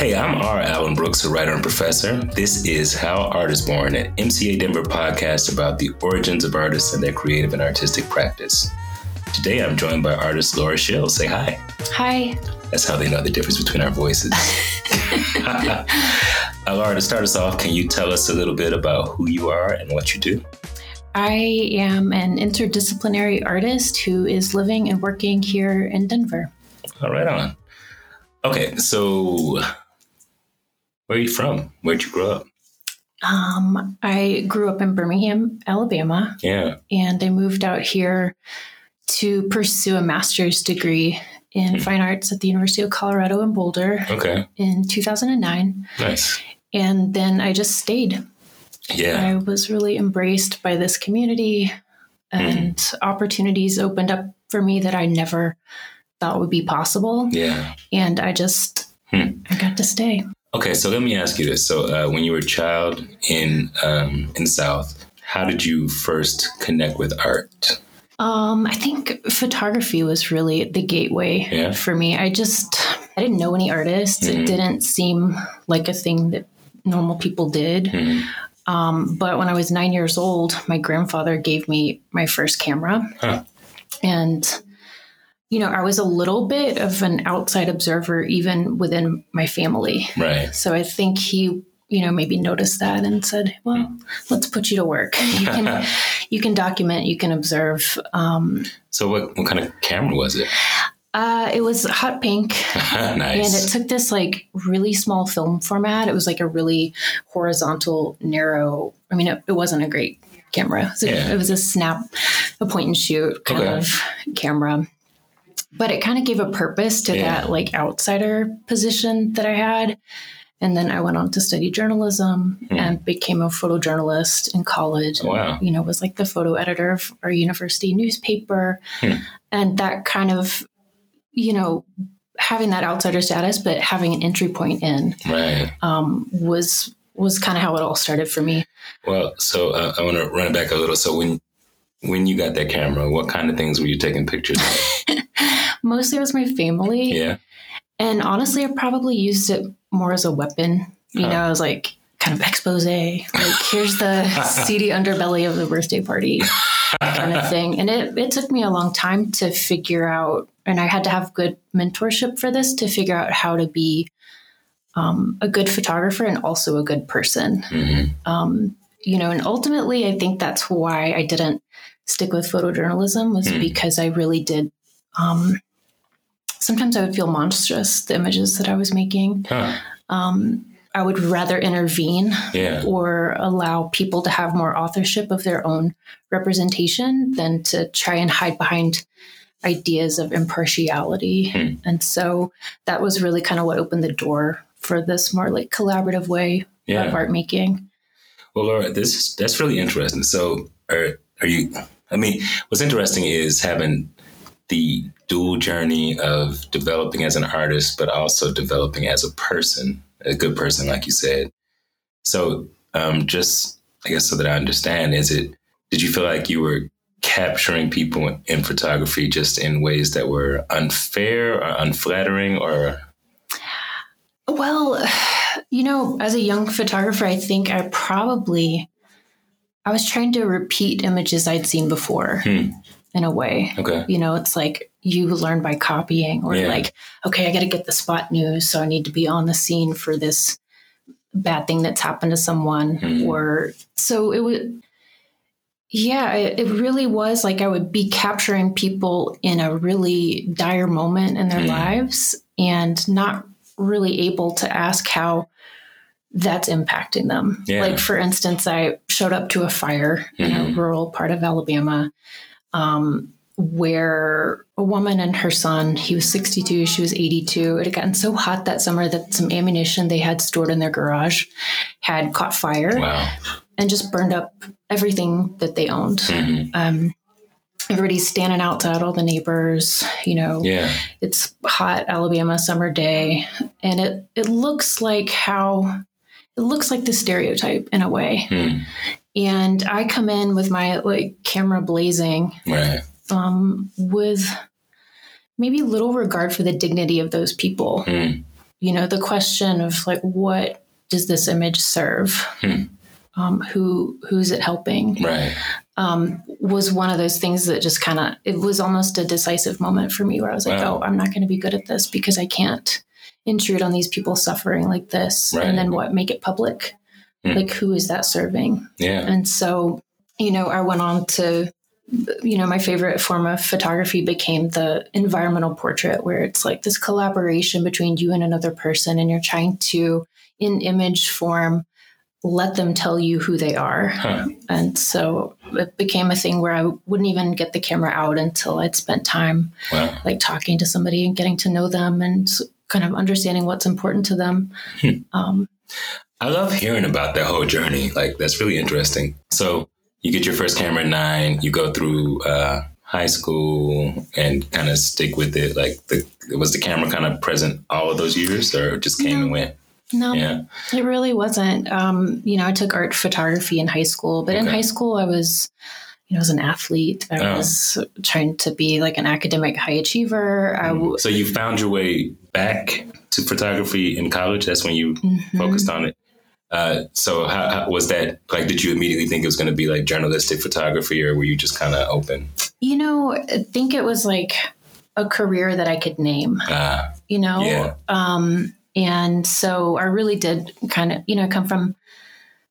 Hey, I'm R. Alan Brooks, a writer and professor. This is How Art is Born, an MCA Denver podcast about the origins of artists and their creative and artistic practice. Today I'm joined by artist Laura Shill. Say hi. Hi. That's how they know the difference between our voices. uh, Laura, to start us off, can you tell us a little bit about who you are and what you do? I am an interdisciplinary artist who is living and working here in Denver. All right, on. Okay, so where are you from? Where'd you grow up? Um, I grew up in Birmingham, Alabama. Yeah. And I moved out here to pursue a master's degree in mm. fine arts at the University of Colorado in Boulder. Okay. In 2009. Nice. And then I just stayed. Yeah. I was really embraced by this community and mm. opportunities opened up for me that I never thought would be possible. Yeah. And I just hmm. I got to stay. Okay, so let me ask you this: so uh, when you were a child in um, in South, how did you first connect with art? Um, I think photography was really the gateway yeah. for me. I just I didn't know any artists. Mm-hmm. It didn't seem like a thing that normal people did. Mm-hmm. Um, but when I was nine years old, my grandfather gave me my first camera, huh. and you know, I was a little bit of an outside observer even within my family. Right. So I think he, you know, maybe noticed that and said, "Well, let's put you to work. You can, you can document, you can observe." Um, so, what what kind of camera was it? Uh, it was hot pink, nice. and it took this like really small film format. It was like a really horizontal, narrow. I mean, it, it wasn't a great camera. It was, a, yeah. it was a snap, a point and shoot kind okay. of camera but it kind of gave a purpose to yeah. that like outsider position that I had. And then I went on to study journalism hmm. and became a photojournalist in college. Wow. And, you know, was like the photo editor of our university newspaper. Hmm. And that kind of, you know, having that outsider status, but having an entry point in right. um, was was kind of how it all started for me. Well, so uh, I want to run it back a little. So when when you got that camera, what kind of things were you taking pictures of? Mostly it was my family. Yeah. And honestly, I probably used it more as a weapon. You huh. know, I was like kind of expose. Like, here's the seedy underbelly of the birthday party kind of thing. And it, it took me a long time to figure out, and I had to have good mentorship for this to figure out how to be um, a good photographer and also a good person. Mm-hmm. Um, you know, and ultimately, I think that's why I didn't stick with photojournalism was mm. because I really did um, sometimes I would feel monstrous, the images that I was making. Huh. Um, I would rather intervene yeah. or allow people to have more authorship of their own representation than to try and hide behind ideas of impartiality. Hmm. And so that was really kind of what opened the door for this more like collaborative way yeah. of art making. Well, Laura, this that's really interesting. So, are are you? I mean, what's interesting is having the dual journey of developing as an artist, but also developing as a person, a good person, like you said. So, um, just I guess so that I understand, is it? Did you feel like you were capturing people in photography just in ways that were unfair or unflattering, or? Well, you know, as a young photographer, I think I probably I was trying to repeat images I'd seen before. Hmm in a way. Okay. You know, it's like you learn by copying or yeah. like, okay, I got to get the spot news. So I need to be on the scene for this bad thing that's happened to someone. Mm-hmm. Or so it would, yeah, it, it, really was like I would be capturing people in a really dire moment in their mm-hmm. lives and not really able to ask how that's impacting them. Yeah. Like, for instance, I showed up to a fire mm-hmm. in a mm-hmm. rural part of Alabama um, where a woman and her son, he was 62, she was 82. It had gotten so hot that summer that some ammunition they had stored in their garage had caught fire wow. and just burned up everything that they owned. Mm-hmm. Um, everybody's standing outside, all the neighbors, you know, yeah. it's hot Alabama summer day. And it, it looks like how it looks like the stereotype in a way. Mm. And I come in with my like camera blazing, right. um, with maybe little regard for the dignity of those people. Mm. you know, the question of like, what does this image serve? Hmm. Um, who who's it helping? Right. Um, was one of those things that just kind of it was almost a decisive moment for me where I was like, Wow. oh, I'm not going to be good at this because I can't intrude on these people suffering like this, Right. and then what make it public? Hmm. Like, who is that serving? Yeah. And so, you know, I went on to, you know, my favorite form of photography became the environmental portrait, where it's like this collaboration between you and another person, and you're trying to, in image form, let them tell you who they are. Huh. And so it became a thing where I wouldn't even get the camera out until I'd spent time Wow. like talking to somebody and getting to know them and kind of understanding what's important to them. Hmm. Um, I love hearing about that whole journey. Like that's really interesting. So you get your first camera at nine. You go through uh, high school and kind of stick with it. Like the was the camera kind of present all of those years, or just came and went? no, Yeah. It really wasn't. Um, you know, I took art photography in high school, but in high school, I was, you know, as an athlete. I Oh. was trying to be like an academic high achiever. I w- So you found your way back to photography in college. That's when you Mhm. focused on it. Uh, so how, how was that? Like, did you immediately think it was going to be like journalistic photography, or were you just kind of open? You know, I think it was like a career that I could name. Uh, You know, Yeah. um, and so I really did kind of, you know, come from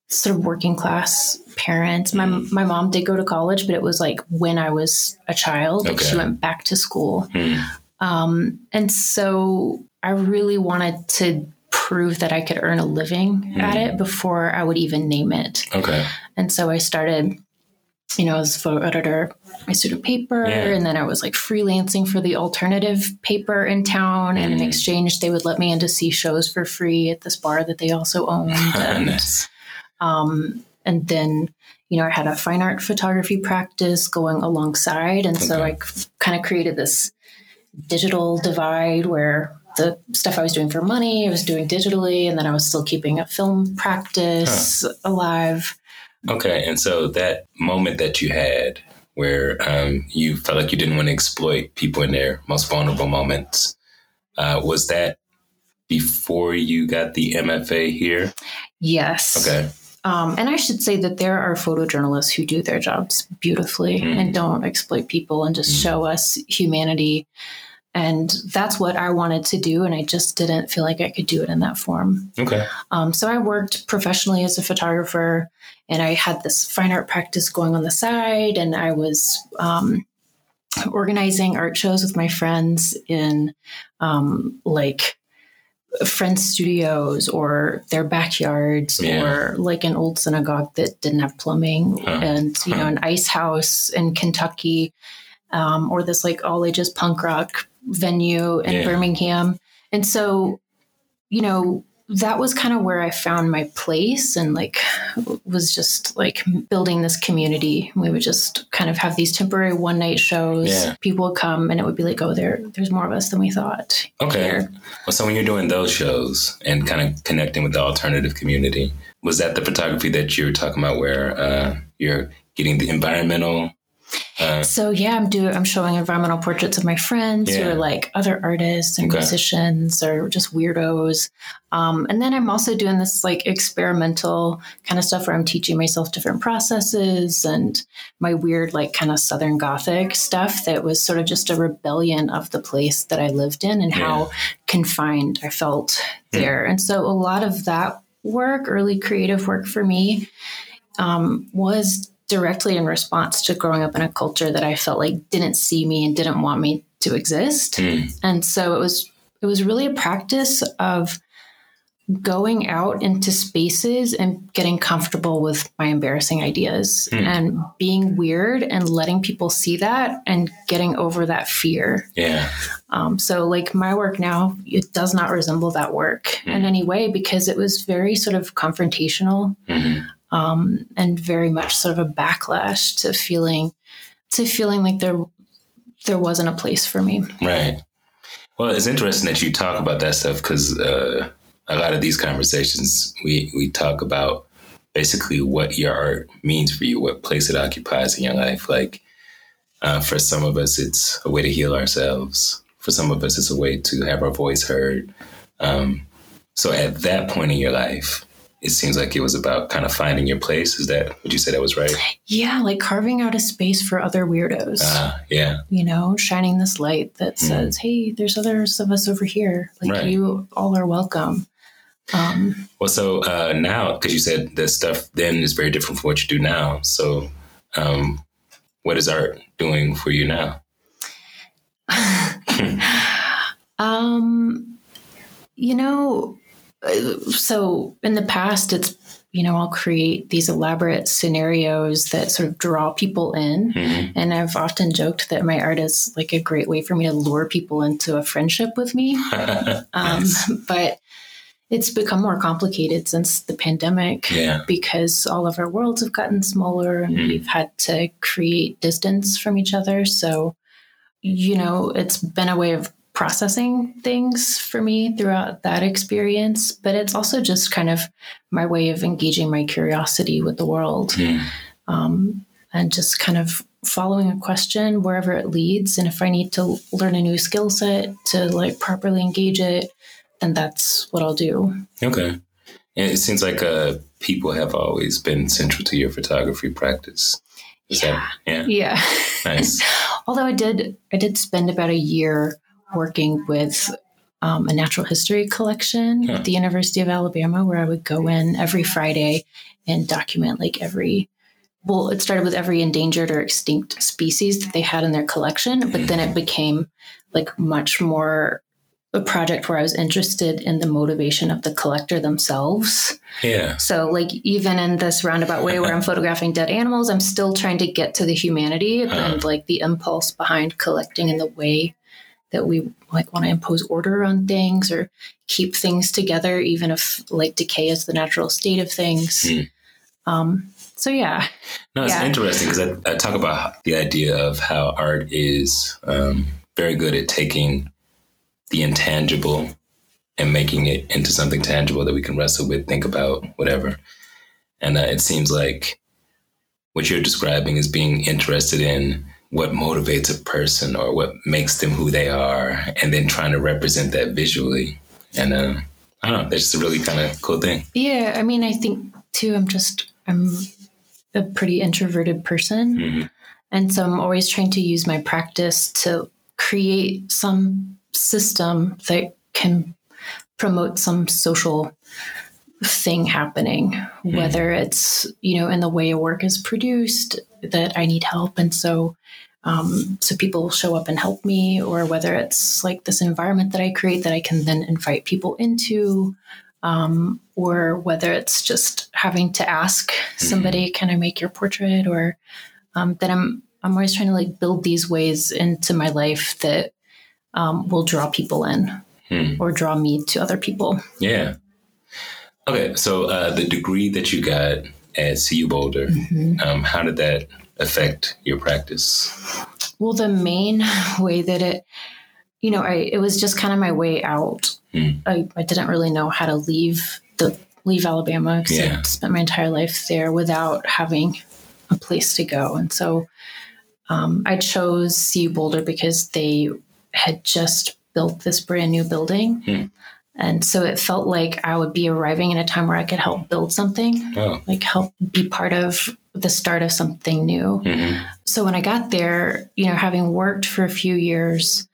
sort of working class parents. My Mm. my mom did go to college, but it was like when I was a child. Like she went back to school. hmm. Um, and so I really wanted to prove that I could earn a living at Mm. it before I would even name it. Okay. And so I started, you know, as a photo editor, I student paper, Yeah. and then I was like freelancing for the alternative paper in town. And in Mm. exchange, they would let me in to see shows for free at this bar that they also owned. And, nice. um, and then, you know, I had a fine art photography practice going alongside. And so Okay. I kind of created this digital divide where the stuff I was doing for money, I was doing digitally, and then I was still keeping a film practice alive. Okay, and so that moment that you had where um, you felt like you didn't want to exploit people in their most vulnerable moments, uh, was that before you got the MFA here? Yes. Okay, Um, and I should say that there are photojournalists who do their jobs beautifully Mm. and don't exploit people and just Mm. show us humanity. And that's what I wanted to do. And I just didn't feel like I could do it in that form. okay, Um, so I worked professionally as a photographer and I had this fine art practice going on the side. And I was um, organizing art shows with my friends in um, like friends' studios or their backyards Yeah. or like an old synagogue that didn't have plumbing Huh. and, you know, an ice house in Kentucky um, or this like all ages punk rock venue in Yeah. Birmingham. And so, you know, that was kind of where I found my place and like was just like building this community. We would just kind of have these temporary one night shows. Yeah. People would come and it would be like, oh, there, there's more of us than we thought. okay. here. Well, so when you're doing those shows and kind of connecting with the alternative community, was that the photography that you were talking about where uh, you're getting the environmental? Uh, So yeah, I'm doing. I'm showing environmental portraits of my friends who are like other artists and Okay. musicians or just weirdos. Um, and then I'm also doing this like experimental kind of stuff where I'm teaching myself different processes and my weird like kind of Southern Gothic stuff that was sort of just a rebellion of the place that I lived in and how confined I felt Hmm. there. And so a lot of that work, early creative work for me, um, was directly in response to growing up in a culture that I felt like didn't see me and didn't want me to exist. hmm, And so it was it was really a practice of going out into spaces and getting comfortable with my embarrassing ideas Hmm. and being weird and letting people see that and getting over that fear. yeah. Um, so, like my work now, it does not resemble that work in any way because it was very sort of confrontational hmm um, and very much sort of a backlash to feeling to feeling like there there wasn't a place for me. Right. Well, it's interesting that you talk about that stuff because uh, a lot of these conversations we we talk about basically what your art means for you, what place it occupies in your life. Like uh, for some of us, it's a way to heal ourselves. For some of us, it's a way to have our voice heard. Um, so at that point in your life, it seems like it was about kind of finding your place. Is that would you say that was right? Yeah, like carving out a space for other weirdos. Uh, yeah. You know, shining this light that Mm. says, "Hey, there's others of us over here. Like Right. you all are welcome." Um, Well, so uh, now, because you said the stuff then is very different from what you do now. So, um, what is art doing for you now? um, you know, so in the past, it's you know, I'll create these elaborate scenarios that sort of draw people in. Mhm. And I've often joked that my art is like a great way for me to lure people into a friendship with me. Um, Nice. But it's become more complicated since the pandemic Yeah. because all of our worlds have gotten smaller and Mhm. we've had to create distance from each other. So, you know, it's been a way of processing things for me throughout that experience. But it's also just kind of my way of engaging my curiosity with the world Mm. um, and just kind of following a question wherever it leads. And if I need to learn a new skill set to like properly engage it, then that's what I'll do. Okay. And it seems like uh, people have always been central to your photography practice. Is Yeah. that yeah? Yeah. Nice. Although I did, I did spend about a year working with um, a natural history collection Huh. at the University of Alabama, where I would go in every Friday and document like every. Well, it started with every endangered or extinct species that they had in their collection, but then it became like much more a project where I was interested in the motivation of the collector themselves. Yeah. So, like, even in this roundabout way where I'm photographing dead animals, I'm still trying to get to the humanity Uh-huh. and like the impulse behind collecting and the way that we like want to impose order on things or keep things together, even if like decay is the natural state of things. Hmm. Um, so, yeah. No, it's Yeah. interesting because I, I talk about the idea of how art is um, very good at taking the intangible and making it into something tangible that we can wrestle with, think about, whatever. And uh, it seems like what you're describing is being interested in what motivates a person or what makes them who they are, and then trying to represent that visually. And uh, I don't know, that's just a really kind of cool thing. Yeah. I mean, I think too, I'm just, I'm a pretty introverted person. Mhm. And so I'm always trying to use my practice to create some system that can promote some social thing happening, whether it's, you know, in the way a work is produced that I need help. And so, um, so people will show up and help me, or whether it's like this environment that I create that I can then invite people into, um, or whether it's just having to ask somebody, "Can I make your portrait?" or um, that I'm I'm always trying to like build these ways into my life that um, will draw people in Hmm. or draw me to other people. Yeah. Okay, so uh, the degree that you got at CU Boulder, um, how did that affect your practice? Well, the main way that it, you know, I it was just kind of my way out. Hmm. I, I didn't really know how to leave the leave Alabama because Yeah. I spent my entire life there without having a place to go, and so um, I chose CU Boulder because they had just built this brand new building. Hmm. And so it felt like I would be arriving in a time where I could help build something, Oh, like help be part of the start of something new mhm. so when I got there, you know, having worked for a few years,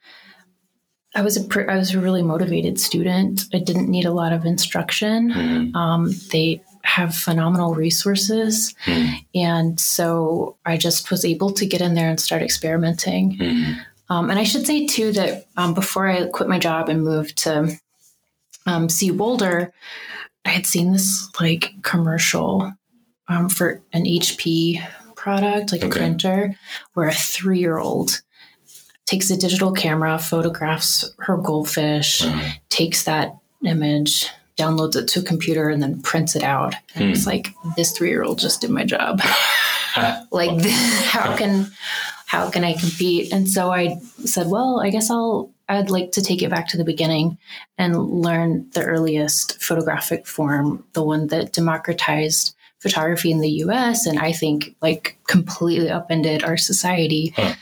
I was a pr- I was a really motivated student. I didn't need a lot of instruction. Mhm. Um, they have phenomenal resources, Mhm. and so I just was able to get in there and start experimenting. Mhm. Um, and I should say too that um, before I quit my job and moved to um, CU Boulder, I had seen this like commercial um, for an HP product, like Okay. a printer, where a three year old takes a digital camera, photographs her goldfish, takes that image, downloads it to a computer, and then prints it out. And it's like, this three year old just did my job. like how can how can I compete? And so I said, well, I guess I'll I'd like to take it back to the beginning and learn the earliest photographic form, the one that democratized photography in the US and I think like completely upended our society. Huh.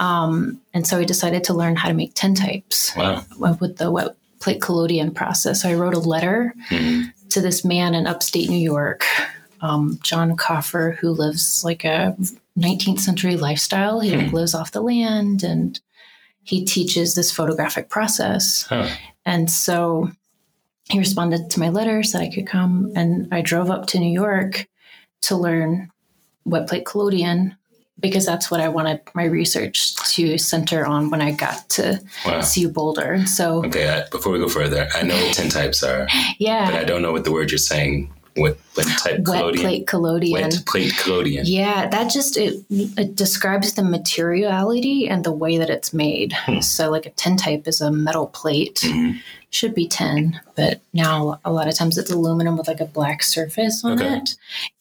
Um, and so I decided to learn how to make tintypes wow. with the wet plate collodion process. So I wrote a letter Mhm. to this man in upstate New York, um, John Coffer, who lives like a 19th century lifestyle. He like, Hmm. lives off the land and he teaches this photographic process. Huh. And so he responded to my letter, said I could come. And I drove up to New York to learn wet plate collodion because that's what I wanted my research to center on when I got to Wow. CU Boulder. So, Okay, I, before we go further, I know what tintypes are, yeah, but I don't know what the word you're saying. What type wet collodion? plate collodion. Wet plate collodion. Yeah, that just it, it describes the materiality and the way that it's made. Hmm. So, like a tin type is a metal plate, Mhm. should be tin, but now a lot of times it's aluminum with like a black surface on Okay. it,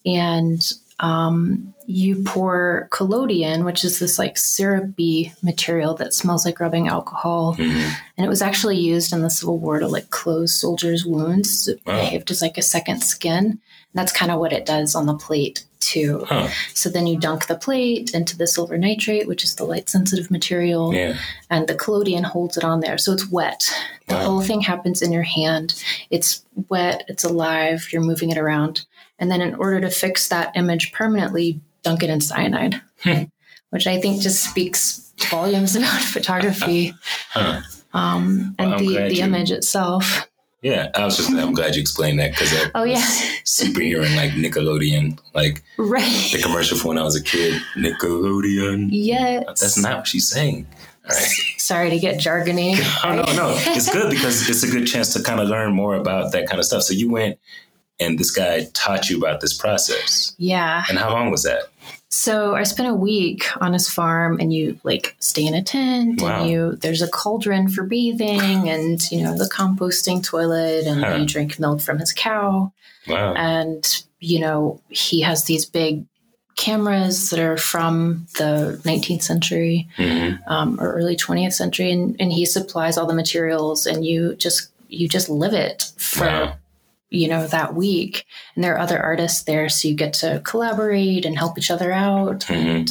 and um, you pour collodion, which is this like syrupy material that smells like rubbing alcohol, Mhm. and it was actually used in the Civil War to like close soldiers' wounds. It Wow. behaved as like a second skin. And that's kind of what it does on the plate too. Huh. So then you dunk the plate into the silver nitrate, which is the light sensitive material, Yeah. and the collodion holds it on there. So it's wet. The Wow. whole thing happens in your hand. It's wet, it's alive, you're moving it around. And then in order to fix that image permanently, dunk it in cyanide, Hmm. which I think just speaks volumes about photography Huh. um, and I'm the, the you- image itself. Yeah. I was just, I'm glad you explained that because Oh, yeah. was super hearing like Nickelodeon, like the commercial for when I was a kid. Nickelodeon. Yes. That's not what she's saying. Right. Sorry to get jargony. Oh no, no, it's good because it's a good chance to kind of learn more about that kind of stuff. So you went, and this guy taught you about this process. Yeah. And how long was that? So I spent a week on his farm and you like stay in a tent Wow. and you there's a cauldron for bathing and you know the composting toilet and Huh. you drink milk from his cow Wow. and you know he has these big cameras that are from the 19th century Mhm. um, or early 20th century and, and he supplies all the materials and you just you just live it for Wow. You know that week and there are other artists there so you get to collaborate and help each other out Mhm.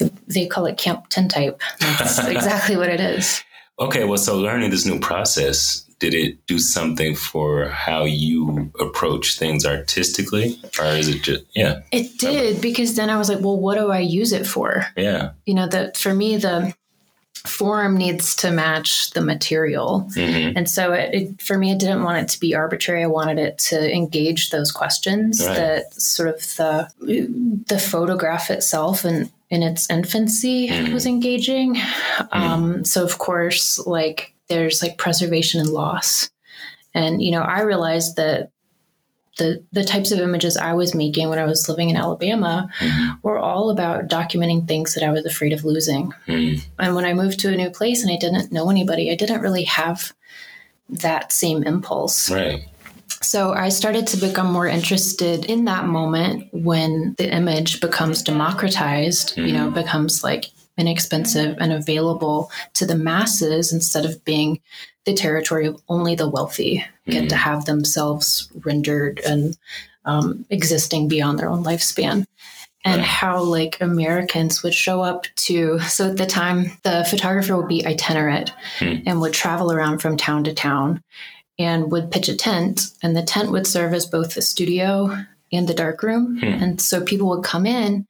and they call it camp tintype that's exactly what it is Okay, well, so learning this new process, did it do something for how you approach things artistically? Or is it just, yeah, it did because then i was like well what do i use it for yeah. you know that for me the form needs to match the material. Hmm and so it, it for me I didn't want it to be arbitrary. I wanted it to engage those questions Right. that sort of the the photograph itself and in its infancy Mhm. was engaging. Um, so of course like there's like preservation and loss. And you know i realized that the the types of images i was making when i was living in alabama Mhm. were all about documenting things that i was afraid of losing hmm and when I moved to a new place and I didn't know anybody, I didn't really have that same impulse. Right. So I started to become more interested in that moment when the image becomes democratized, you know, becomes like inexpensive and available to the masses instead of being the territory of only the wealthy get to have themselves rendered and um, existing beyond their own lifespan and Right. how like Americans would show up to so at the time the photographer would be itinerant Hmm. and would travel around from town to town and would pitch a tent and the tent would serve as both the studio and the dark room Hmm. and so people would come in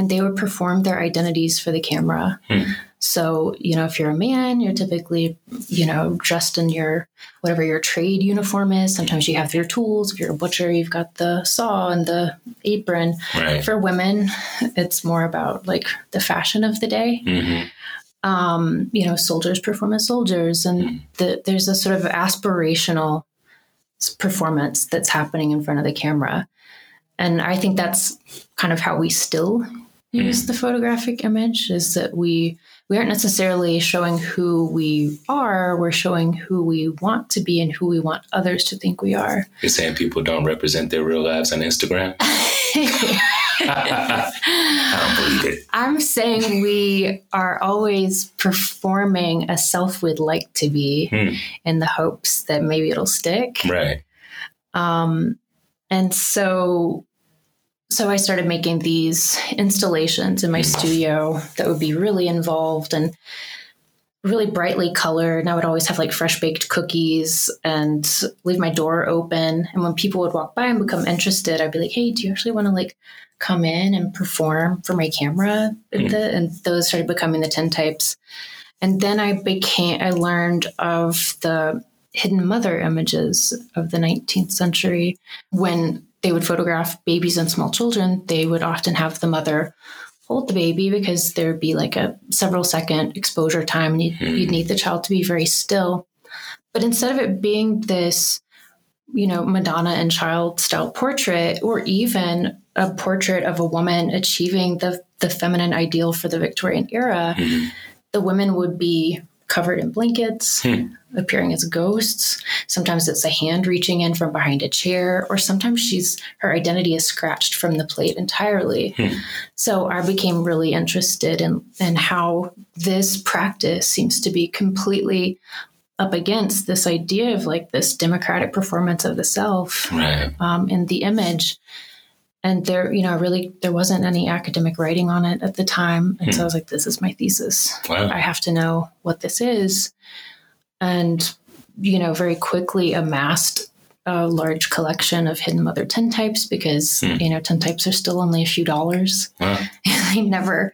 and they would perform their identities for the camera. Hmm. so you know if you're a man you're typically you know dressed in your whatever your trade uniform is. Sometimes you have your tools. If you're a butcher you've got the saw and the apron. Right. for women it's more about like the fashion of the day. Hmm um, you know soldiers perform as soldiers and the, there's a sort of aspirational performance that's happening in front of the camera. And i think that's kind of how we still use the photographic image is that we we aren't necessarily showing who we are we're showing who we want to be and who we want others to think we are You're saying people don't represent their real lives on Instagram? I don't believe it. I'm saying we are always performing a self we'd like to be Hmm. in the hopes that maybe it'll stick. Right. Um, and so, so I started making these installations in my studio that would be really involved. And really brightly colored and I would always have like fresh baked cookies and leave my door open. And when people would walk by and become interested, I'd be like, hey, do you actually want to like come in and perform for my camera? Mm. And those started becoming the tintypes. And then I became, I learned of the hidden mother images of the 19th century. When they would photograph babies and small children, they would often have the mother hold the baby because there'd be like a several second exposure time and you'd, mm. you'd need the child to be very still. But instead of it being this, you know, Madonna and child style portrait, or even a portrait of a woman achieving the, the feminine ideal for the Victorian era, mm. the women would be covered in blankets, hmm. appearing as ghosts. Sometimes it's a hand reaching in from behind a chair, or sometimes she's her identity is scratched from the plate entirely. Hmm. So I became really interested in in how this practice seems to be completely up against this idea of like this democratic performance of the self right. um, in the image and there you know really there wasn't any academic writing on it at the time and hmm. so i was like this is my thesis wow. i have to know what this is and you know very quickly amassed a large collection of hidden mother ten tintypes because hmm. you know ten tintypes are still only a few dollars wow. they never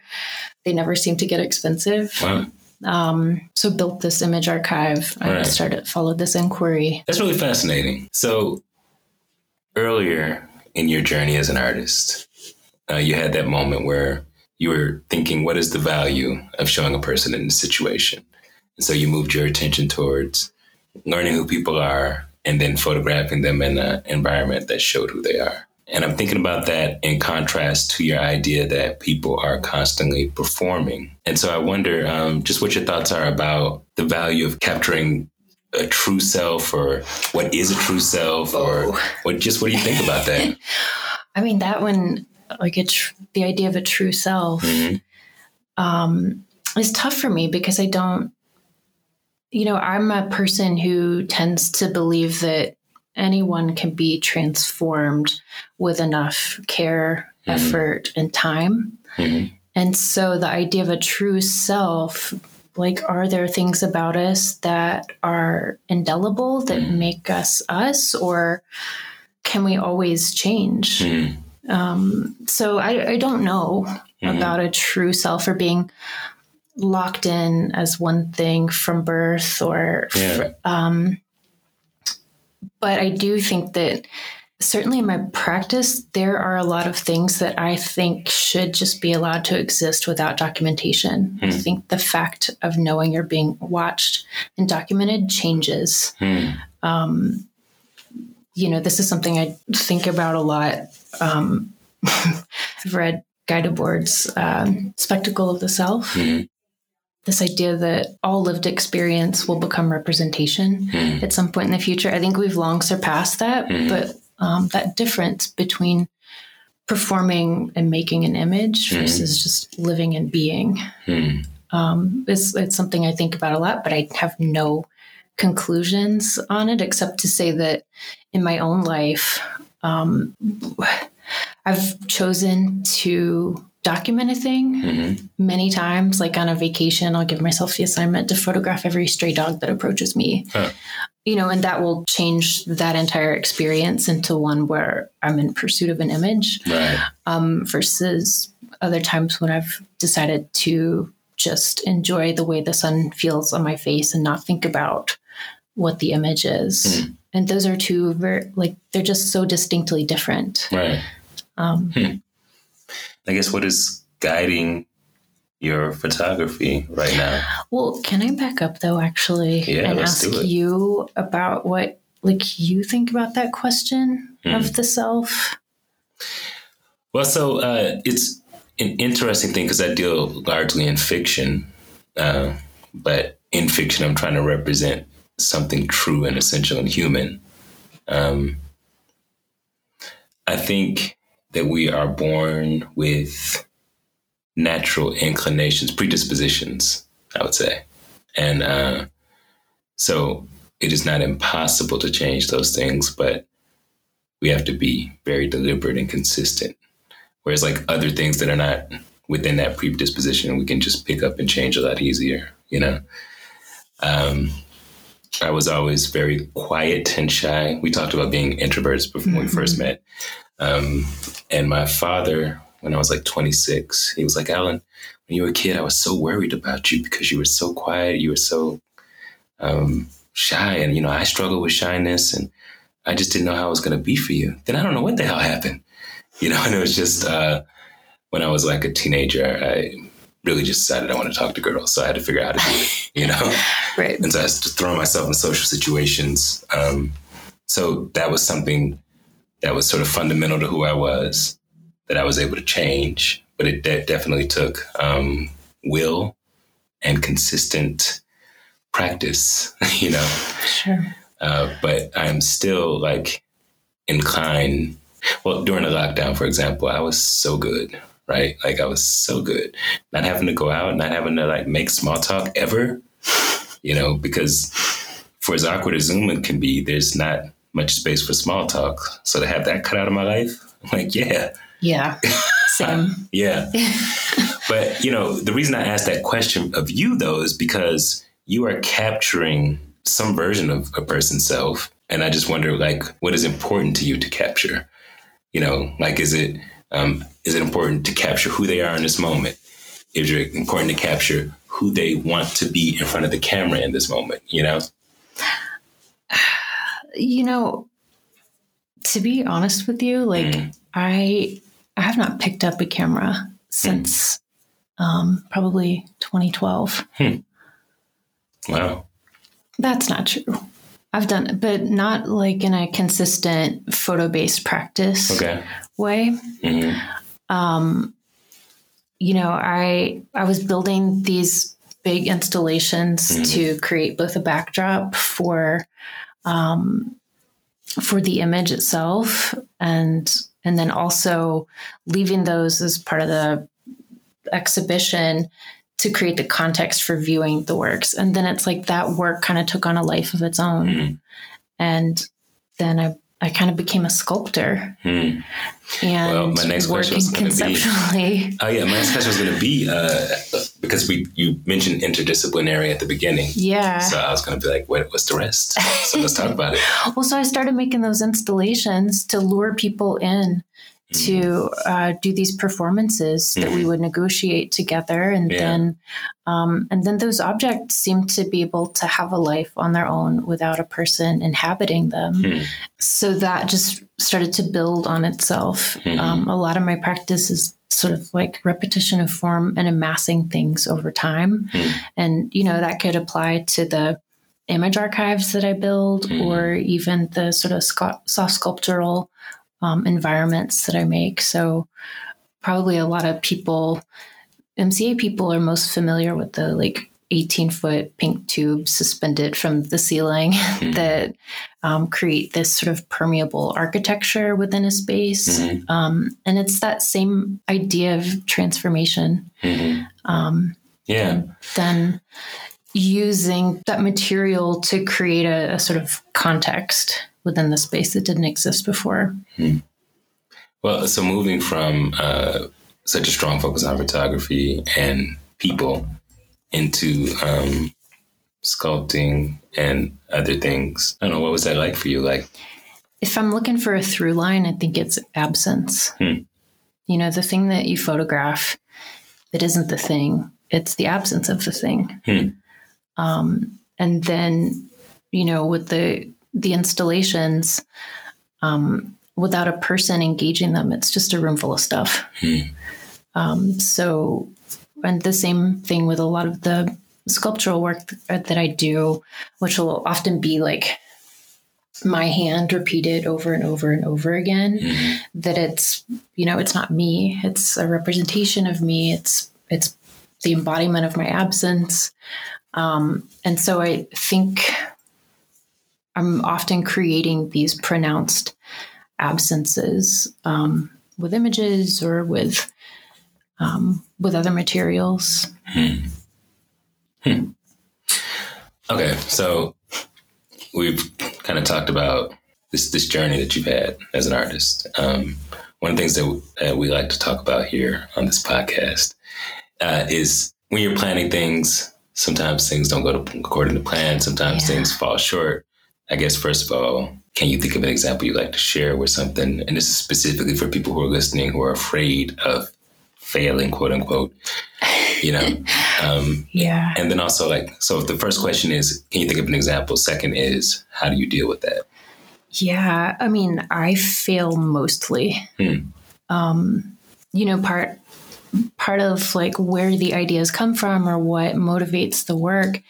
they never seem to get expensive wow. Um, so built this image archive. I right. started followed this inquiry. That's really fascinating. So earlier in your journey as an artist, uh, you had that moment where you were thinking, what is the value of showing a person in a situation? And so you moved your attention towards learning who people are and then photographing them in an environment that showed who they are. And I'm thinking about that in contrast to your idea that people are constantly performing. And so I wonder um, just what your thoughts are about the value of capturing a true self or what is a true self or oh. what just what do you think about that i mean that one like it's the idea of a true self mm-hmm. um, is tough for me because i don't you know i'm a person who tends to believe that anyone can be transformed with enough care mm-hmm. effort and time mm-hmm. and so the idea of a true self like are there things about us that are indelible that mm. make us us or can we always change mm. um, so I, I, don't know mm. about a true self or being locked in as one thing from birth or yeah. um, but i do think that certainly in my practice, there are a lot of things that I think should just be allowed to exist without documentation. I hmm. think the fact of knowing you're being watched and documented changes. Hmm. Um, you know, this is something I think about a lot. Um, I've read Guy Debord's um, Spectacle of the Self. Hmm. This idea that all lived experience will become representation at some point in the future. I think we've long surpassed that, but um, that difference between performing and making an image mm. versus just living and being. Mm. Um, it's, it's something I think about a lot, but I have no conclusions on it except to say that in my own life, um, I've chosen to document a thing mm-hmm. many times. Like on a vacation, I'll give myself the assignment to photograph every stray dog that approaches me. Huh you know, and that will change that entire experience into one where I'm in pursuit of an image right. um, versus other times when I've decided to just enjoy the way the sun feels on my face and not think about what the image is. Mm. And those are two very, like, they're just so distinctly different. Right. Um, hmm. I guess what is guiding your photography right now. Well, can I back up though, actually, yeah, and ask you about what like you think about that question mm. of the self? Well, so uh, it's an interesting thing because I deal largely in fiction, uh, but in fiction, I'm trying to represent something true and essential and human. Um, I think that we are born with natural inclinations, predispositions, I would say. And uh, so it is not impossible to change those things, but we have to be very deliberate and consistent. Whereas, like other things that are not within that predisposition, we can just pick up and change a lot easier, you know? Um, I was always very quiet and shy. We talked about being introverts before mm-hmm. we first mm-hmm. met. Um, and my father, when I was like 26, he was like, Alan, when you were a kid, I was so worried about you because you were so quiet. You were so um, shy. And, you know, I struggle with shyness and I just didn't know how it was going to be for you. Then I don't know what the hell happened. You know, and it was just uh, when I was like a teenager, I really just decided I want to talk to girls. So I had to figure out how to do it, you know? right. And so I was just throw myself in social situations. Um, so that was something that was sort of fundamental to who I was that I was able to change. But it de- definitely took um, will and consistent practice, you know? Sure. Uh, but I'm still like inclined. Well, during the lockdown, for example, I was so good, right? Like I was so good, not having to go out, not having to like make small talk ever, you know, because for as awkward as Zoom can be, there's not much space for small talk. So to have that cut out of my life, I'm like, yeah. Yeah. Same. yeah. but, you know, the reason I asked that question of you, though, is because you are capturing some version of a person's self. And I just wonder, like, what is important to you to capture? You know, like, is it um, is it important to capture who they are in this moment? Is it important to capture who they want to be in front of the camera in this moment? You know. You know, to be honest with you, like mm. I I have not picked up a camera since mm. um, probably 2012. Hmm. Wow. That's not true. I've done it, but not like in a consistent photo based practice okay. way. Mm-hmm. Um, you know, I I was building these big installations mm-hmm. to create both a backdrop for um, for the image itself and and then also leaving those as part of the exhibition to create the context for viewing the works. And then it's like that work kind of took on a life of its own. Mm. And then I I kind of became a sculptor. Hmm. And well, my next question was going to be. Oh yeah, my next question was going to be uh, because we you mentioned interdisciplinary at the beginning. Yeah. So I was going to be like, what, what's the rest? So let's talk about it. well, so I started making those installations to lure people in to uh, do these performances that we mm-hmm. would negotiate together, and yeah. then um, and then those objects seem to be able to have a life on their own without a person inhabiting them. Mm. So that just started to build on itself. Mm. Um, a lot of my practice is sort of like repetition of form and amassing things over time, mm. and you know that could apply to the image archives that I build, mm. or even the sort of soft sculptural um, environments that I make. So probably a lot of people, MCA people, are most familiar with the like 18 foot pink tubes suspended from the ceiling mm-hmm. that um, create this sort of permeable architecture within a space. Mm-hmm. Um, and it's that same idea of transformation. Mm-hmm. Um, yeah. then using that material to create a, a sort of context within the space that didn't exist before. Hmm. Well, so moving from uh, such a strong focus on photography and people into um, sculpting and other things, I don't know, what was that like for you? Like, if I'm looking for a through line, I think it's absence. Hmm. You know, the thing that you photograph that isn't the thing, it's the absence of the thing. Hmm. Um, and then, you know, with the the installations um, without a person engaging them. It's just a room full of stuff. Hmm. Um, so, and the same thing with a lot of the sculptural work that I do, which will often be like my hand repeated over and over and over again. Mm-hmm. That it's you know it's not me. It's a representation of me. It's it's the embodiment of my absence. Um, and so I think I'm often creating these pronounced absences um, with images or with um, with other materials. Hmm. Hmm. Okay, so we've kind of talked about this this journey that you've had as an artist. Um, one of the things that uh, we like to talk about here on this podcast uh, is when you're planning things sometimes things don't go to, according to plan. Sometimes Yeah. things fall short. I guess first of all, can you think of an example you'd like to share where something, and this is specifically for people who are listening who are afraid of failing, quote unquote, you know? um, Yeah. and then also like, so the first question is, can you think of an example? Second is, how do you deal with that? Yeah, I mean, I fail mostly. Hmm. Um, you know, part part of like where the ideas come from or what motivates the work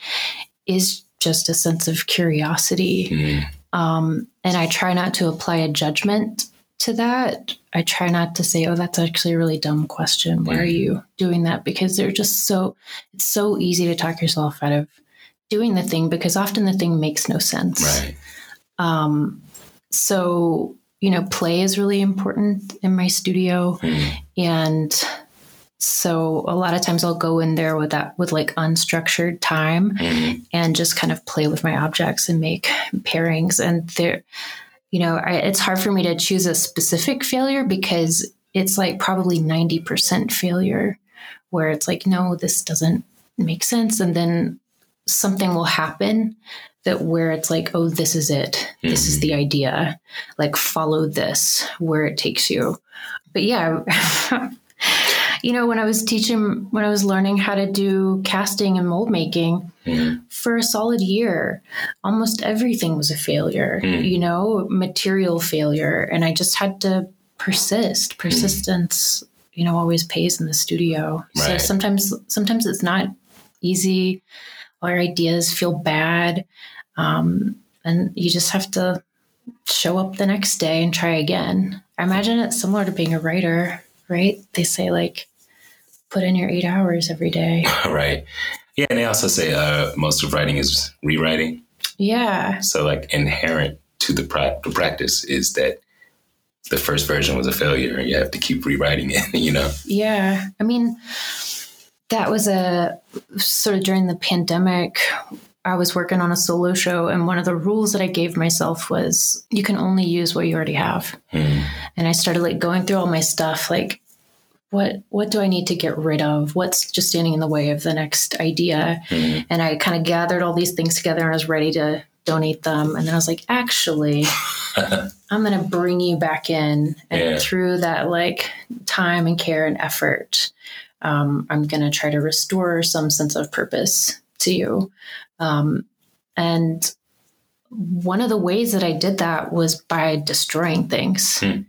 is just a sense of curiosity. Mm, Um, and I try not to apply a judgment to that. I try not to say, "Oh, that's actually a really dumb question. Why are Mhm. you doing that?" Because they're just so it's so easy to talk yourself out of doing the thing because often the thing makes no sense. right. Um, so, you know, play is really important in my studio. Mm, And so a lot of times I'll go in there with that, with like unstructured time mm, and just kind of play with my objects and make pairings. And there, you know, I, it's hard for me to choose a specific failure because it's like probably 90% failure where it's like, no, this doesn't make sense. And then something will happen that where it's like, oh, this is it. This is Mhm. the idea. Like, follow this where it takes you. But yeah, you know, when I was teaching, when I was learning how to do casting and mold making, mm, for a solid year, almost everything was a failure, Hmm. you know, material failure. And I just had to persist. Persistence, you know, always pays in the studio. So sometimes sometimes it's not easy. Our ideas feel bad. Um, and you just have to show up the next day and try again. I imagine it's similar to being a writer, right? They say like put in your eight hours every day. right. Yeah, and they also say uh, most of writing is rewriting. Yeah. So, like, inherent to the, pra- the practice is that the first version was a failure, and you have to keep rewriting it. You know. Yeah. I mean, that was a sort of during the pandemic. I was working on a solo show, and one of the rules that I gave myself was you can only use what you already have. Mm, And I started like going through all my stuff, like what what do I need to get rid of? What's just standing in the way of the next idea? mm, And I kind of gathered all these things together and I was ready to donate them. And then I was like, actually, I'm going to bring you back in. And Yeah. through that like time and care and effort, um, I'm going to try to restore some sense of purpose to you. Um, and one of the ways that I did that was by destroying things. Hmm.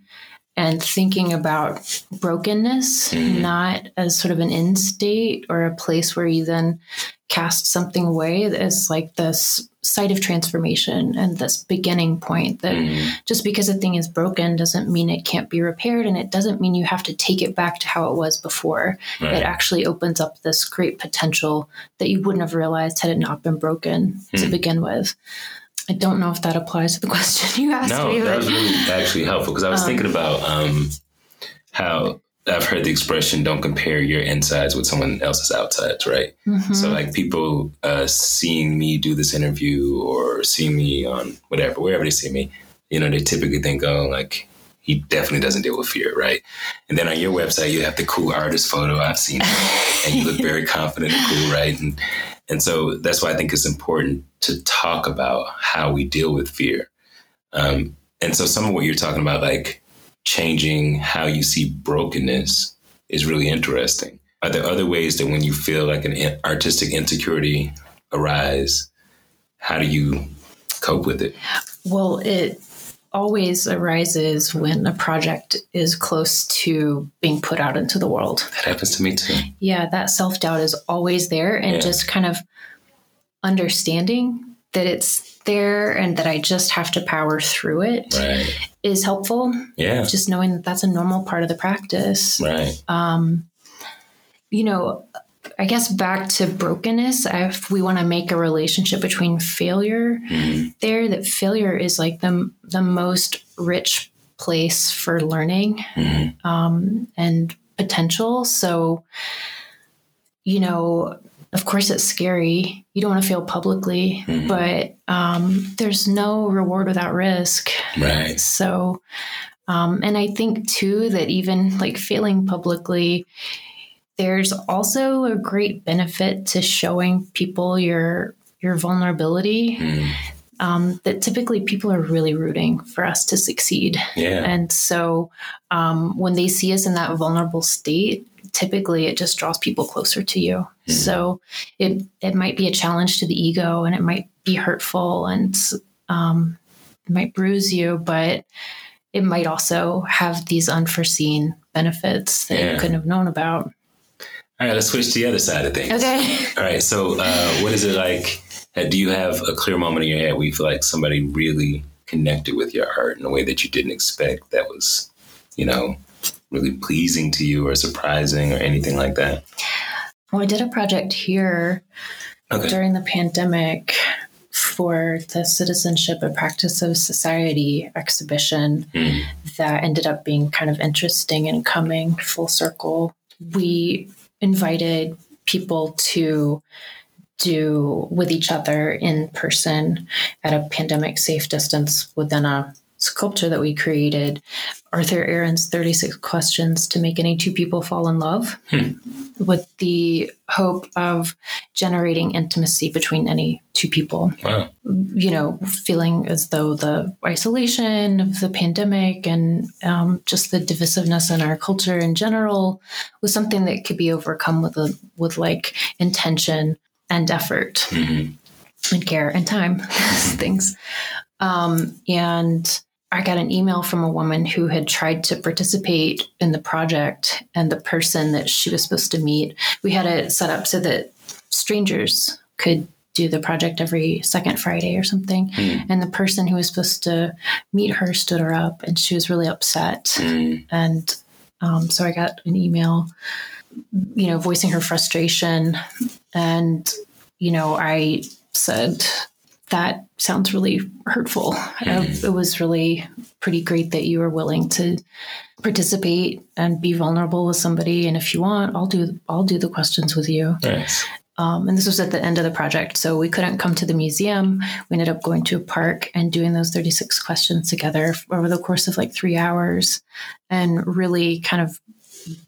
And thinking about brokenness, Mhm. not as sort of an end state or a place where you then cast something away as like this site of transformation and this beginning point that mm, just because a thing is broken doesn't mean it can't be repaired and it doesn't mean you have to take it back to how it was before right. it actually opens up this great potential that you wouldn't have realized had it not been broken to Hmm. begin with i don't know if that applies to the question you asked No, me that was really actually helpful because I was Um, thinking about um, how I've heard the expression "don't compare your insides with someone else's outsides," right? Mhm. So, like people uh, seeing me do this interview or seeing me on whatever, wherever they see me, you know, they typically think, "Oh, like he definitely doesn't deal with fear," right? And then on your website, you have the cool artist photo I've seen, and you look very confident and cool, right? And and so that's why I think it's important to talk about how we deal with fear. Um, and so some of what you're talking about, like changing how you see brokenness, is really interesting. Are there other ways that when you feel like an artistic insecurity arise, how do you cope with it? well it always arises when a project is close to being put out into the world That happens to me too. yeah, that self doubt is always there. And Yeah. just kind of understanding that it's there and that I just have to power through it is Right. helpful. Yeah. Just knowing that that's a normal part of the practice. Right. Um, you know, I guess back to brokenness, if we want to make a relationship between failure Mhm. there, that failure is like the, the most rich place for learning Mhm. um, and potential. So, you know, of course, it's scary. You don't want to fail publicly, Mhm. but um, there's no reward without risk. Right. So, um, and I think too that even like failing publicly, there's also a great benefit to showing people your your vulnerability. Mm. Um, that typically people are really rooting for us to succeed. Yeah. And so um, when they see us in that vulnerable state, typically it just draws people closer to you. Mhm. So it it might be a challenge to the ego and it might be hurtful and um, it might bruise you, but it might also have these unforeseen benefits that Yeah. you couldn't have known about. All right, let's switch to the other side of things. Okay. All right. So, uh, what is it like? uh, Do you have a clear moment in your head where you feel like somebody really connected with your art in a way that you didn't expect that was, you know, really pleasing to you or surprising or anything like that? Well, I did a project here Okay. during the pandemic for the Citizenship and Practice of Society exhibition Mm. that ended up being kind of interesting and coming full circle. We invited people to do with each other in person at a pandemic safe distance within a sculpture that we created Arthur Aron's 36 questions to make any two people fall in love Hmm. with the hope of generating intimacy between any two people Wow. you know, feeling as though the isolation of the pandemic and um, just the divisiveness in our culture in general was something that could be overcome with a with like intention and effort hmm and care and time things. Um, and I got an email from a woman who had tried to participate in the project, and the person that she was supposed to meet, we had it set up so that strangers could do the project every second Friday or something. Hmm. And the person who was supposed to meet her stood her up, and she was really upset. Mm. And um, so I got an email, you know, voicing her frustration. And, you know, I said, that sounds really hurtful. Uh, it was really pretty great that you were willing to participate and be vulnerable with somebody. And if you want, I'll do I'll do the questions with you. Nice. Um, and this was at the end of the project, so we couldn't come to the museum. We ended up going to a park and doing those 36 questions together over the course of like three hours and really kind of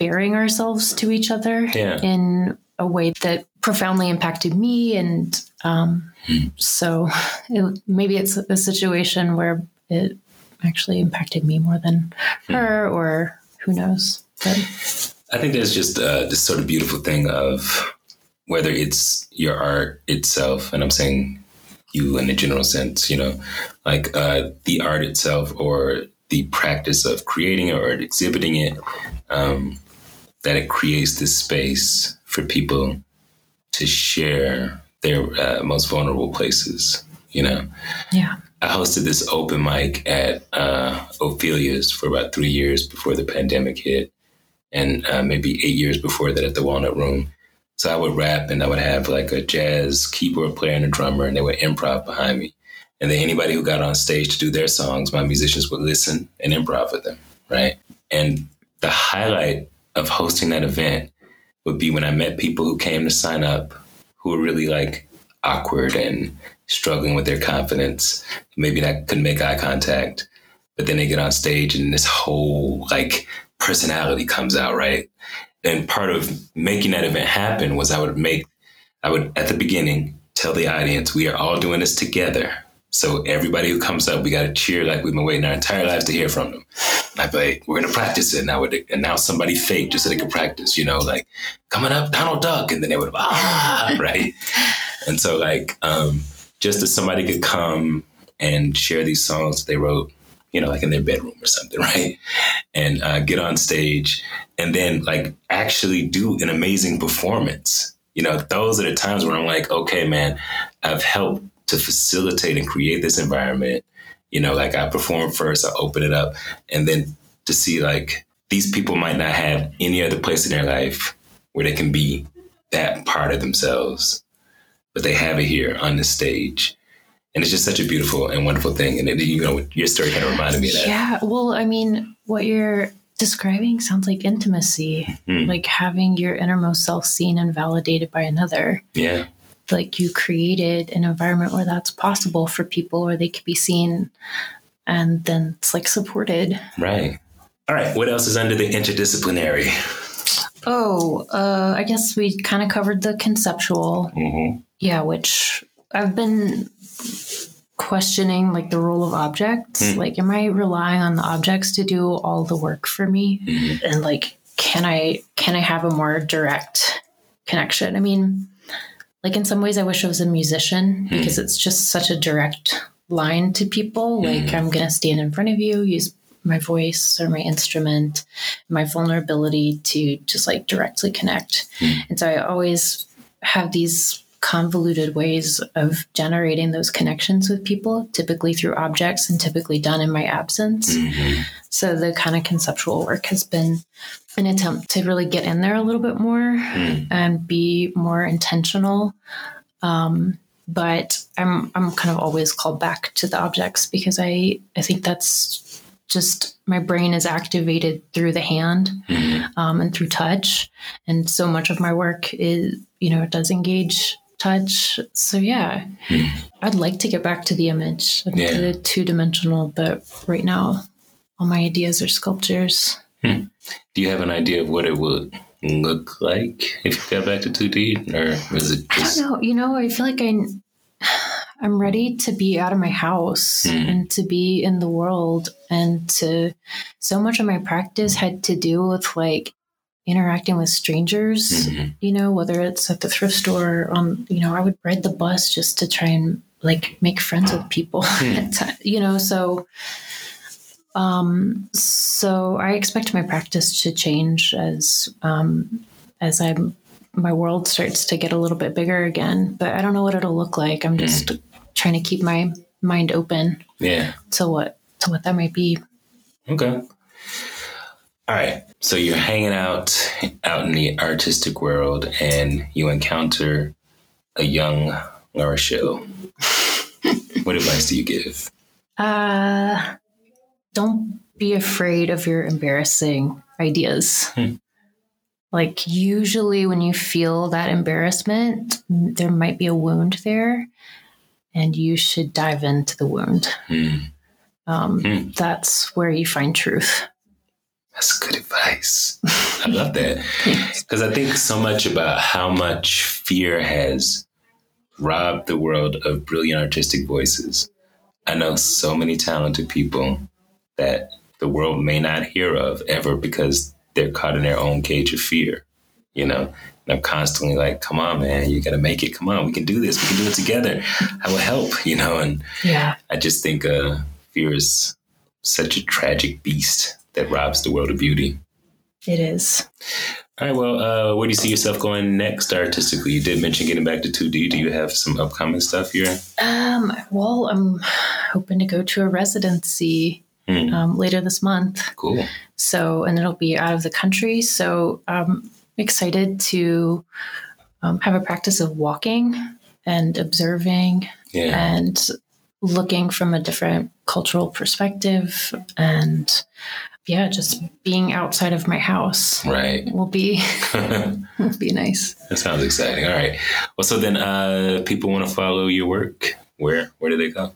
baring ourselves to each other Yeah. in a way that profoundly impacted me. And um, so it, maybe it's a situation where it actually impacted me more than her, or who knows. But I think there's just uh, this sort of beautiful thing of whether it's your art itself, and I'm saying you in a general sense, you know, like uh, the art itself or the practice of creating it or exhibiting it, um, that it creates this space for people to share their uh, most vulnerable places, you know. yeah. I hosted this open mic at uh, Ophelia's for about three years before the pandemic hit, and uh, maybe eight years before that at the Walnut Room. So I would rap and I would have like a jazz keyboard player and a drummer, and they would improv behind me. And then anybody who got on stage to do their songs, my musicians would listen and improv with them, right? And the highlight of hosting that event would be when I met people who came to sign up who are really like awkward and struggling with their confidence. Maybe not couldn't make eye contact, but then they get on stage and this whole like personality comes out, right? And part of making that event happen was I would make, I would at the beginning tell the audience, we are all doing this together. So everybody who comes up, we got to cheer like we've been waiting our entire lives to hear from them. And I'd be like, we're going to practice it. And I would announce somebody fake just so they could practice, you know, like coming up, Donald Duck. And then they would, ah, right. And so like, um, just as somebody could come and share these songs that they wrote, you know, like in their bedroom or something, right? And uh, get on stage and then like actually do an amazing performance. You know, those are the times where I'm like, okay, man, I've helped to facilitate and create this environment. You know, like I perform first, I open it up, and then to see like these people might not have any other place in their life where they can be that part of themselves, but they have it here on the stage. And it's just such a beautiful and wonderful thing. And it, you know, your story kind of reminded me of that. Yeah. Well, I mean, what you're describing sounds like intimacy, Hmm. like having your innermost self seen and validated by another. Yeah. Like you created an environment where that's possible for people, where they could be seen and then it's like supported. Right. All right. What else is under the interdisciplinary? Oh, uh, I guess we kind of covered the conceptual. Mm-hmm. Yeah, which I've been questioning like the role of objects. Mm. Like, am I relying on the objects to do all the work for me? Mhm. And like, can I can I have a more direct connection? I mean, like in some ways, I wish I was a musician hmm. because it's just such a direct line to people. Hmm. Like, I'm gonna stand in front of you, use my voice or my instrument, my vulnerability to just like directly connect. Hmm. And so I always have these convoluted ways of generating those connections with people, typically through objects and typically done in my absence. Mhm. So the kind of conceptual work has been an attempt to really get in there a little bit more Mm. and be more intentional. Um, but I'm I'm kind of always called back to the objects because I I think that's just my brain is activated through the hand Mhm. um, and through touch, and so much of my work is you know it does engage touch. So yeah, Mm. I'd like to get back to the image, Yeah. to the two dimensional, but right now all my ideas are sculptures. Do you have an idea of what it would look like if you got back to 2D? Or is it I just. don't know. You know, I feel like I, I'm ready to be out of my house Hmm. and to be in the world, and to. So much of my practice had to do with like interacting with strangers. Mhm. You know, whether it's at the thrift store, or on you know, I would ride the bus just to try and like make friends with people. Ti- you know, so. Um, so I expect my practice to change as um, as I'm my world starts to get a little bit bigger again. But I don't know what it'll look like. I'm just trying to keep my mind open Yeah. to what to what that might be. Okay. All right. So you're hanging out out in the artistic world and you encounter a young Laura Shill. what advice do you give? Uh, don't be afraid of your embarrassing ideas. Hmm. Like usually when you feel that embarrassment, there might be a wound there, and you should dive into the wound. Hmm. Um, Hmm. That's where you find truth. That's good advice. I love that. Because I think so much about how much fear has robbed the world of brilliant artistic voices. I know so many talented people that the world may not hear of ever because they're caught in their own cage of fear. You know, and I'm constantly like, come on, man, you got to make it. Come on, we can do this. We can do it together. I will help, you know, and Yeah. I just think uh, fear is such a tragic beast that robs the world of beauty. It is. All right. Well, uh, where do you see yourself going next artistically? You did mention getting back to 2D. Do you have some upcoming stuff here? Um, well, I'm hoping to go to a residency Hmm. um, later this month. Cool. So, and it'll be out of the country. So, I'm excited to um, have a practice of walking and observing Yeah. and looking from a different cultural perspective. And yeah, just being outside of my house Right. will be will be nice. That sounds exciting. All right. Well, so then, uh, people want to follow your work. Where Where do they go?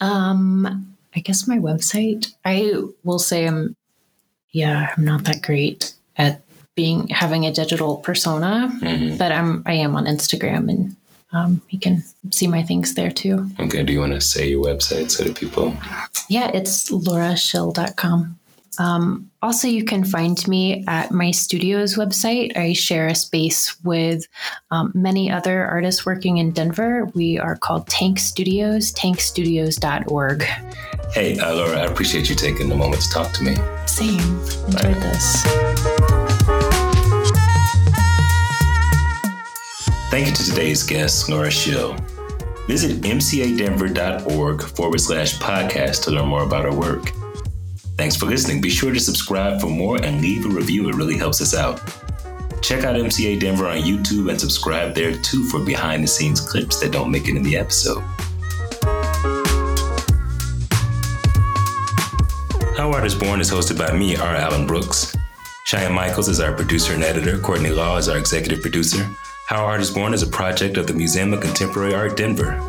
Um, I guess my website. I will say I'm, yeah, I'm not that great at being having a digital persona, Mhm. but I'm I am on Instagram and um, you can see my things there too. Okay. Do you want to say your website so that people? Yeah, it's laurashill.com. Um, also, you can find me at my studio's website. I share a space with um, many other artists working in Denver. We are called Tank Studios, tankstudios.org. Hey, uh, Laura, I appreciate you taking the moment to talk to me. Same. Enjoyed this. Thank you to today's guest, Laura Shill. Visit mcadenver.org forward slash podcast to learn more about her work. Thanks for listening. Be sure to subscribe for more and leave a review. It really helps us out. Check out MCA Denver on YouTube and subscribe there too for behind the scenes clips that don't make it in the episode. How Art is Born is hosted by me, R. Alan Brooks. Cheyenne Michaels is our producer and editor. Courtney Law is our executive producer. How Art is Born is a project of the Museum of Contemporary Art Denver.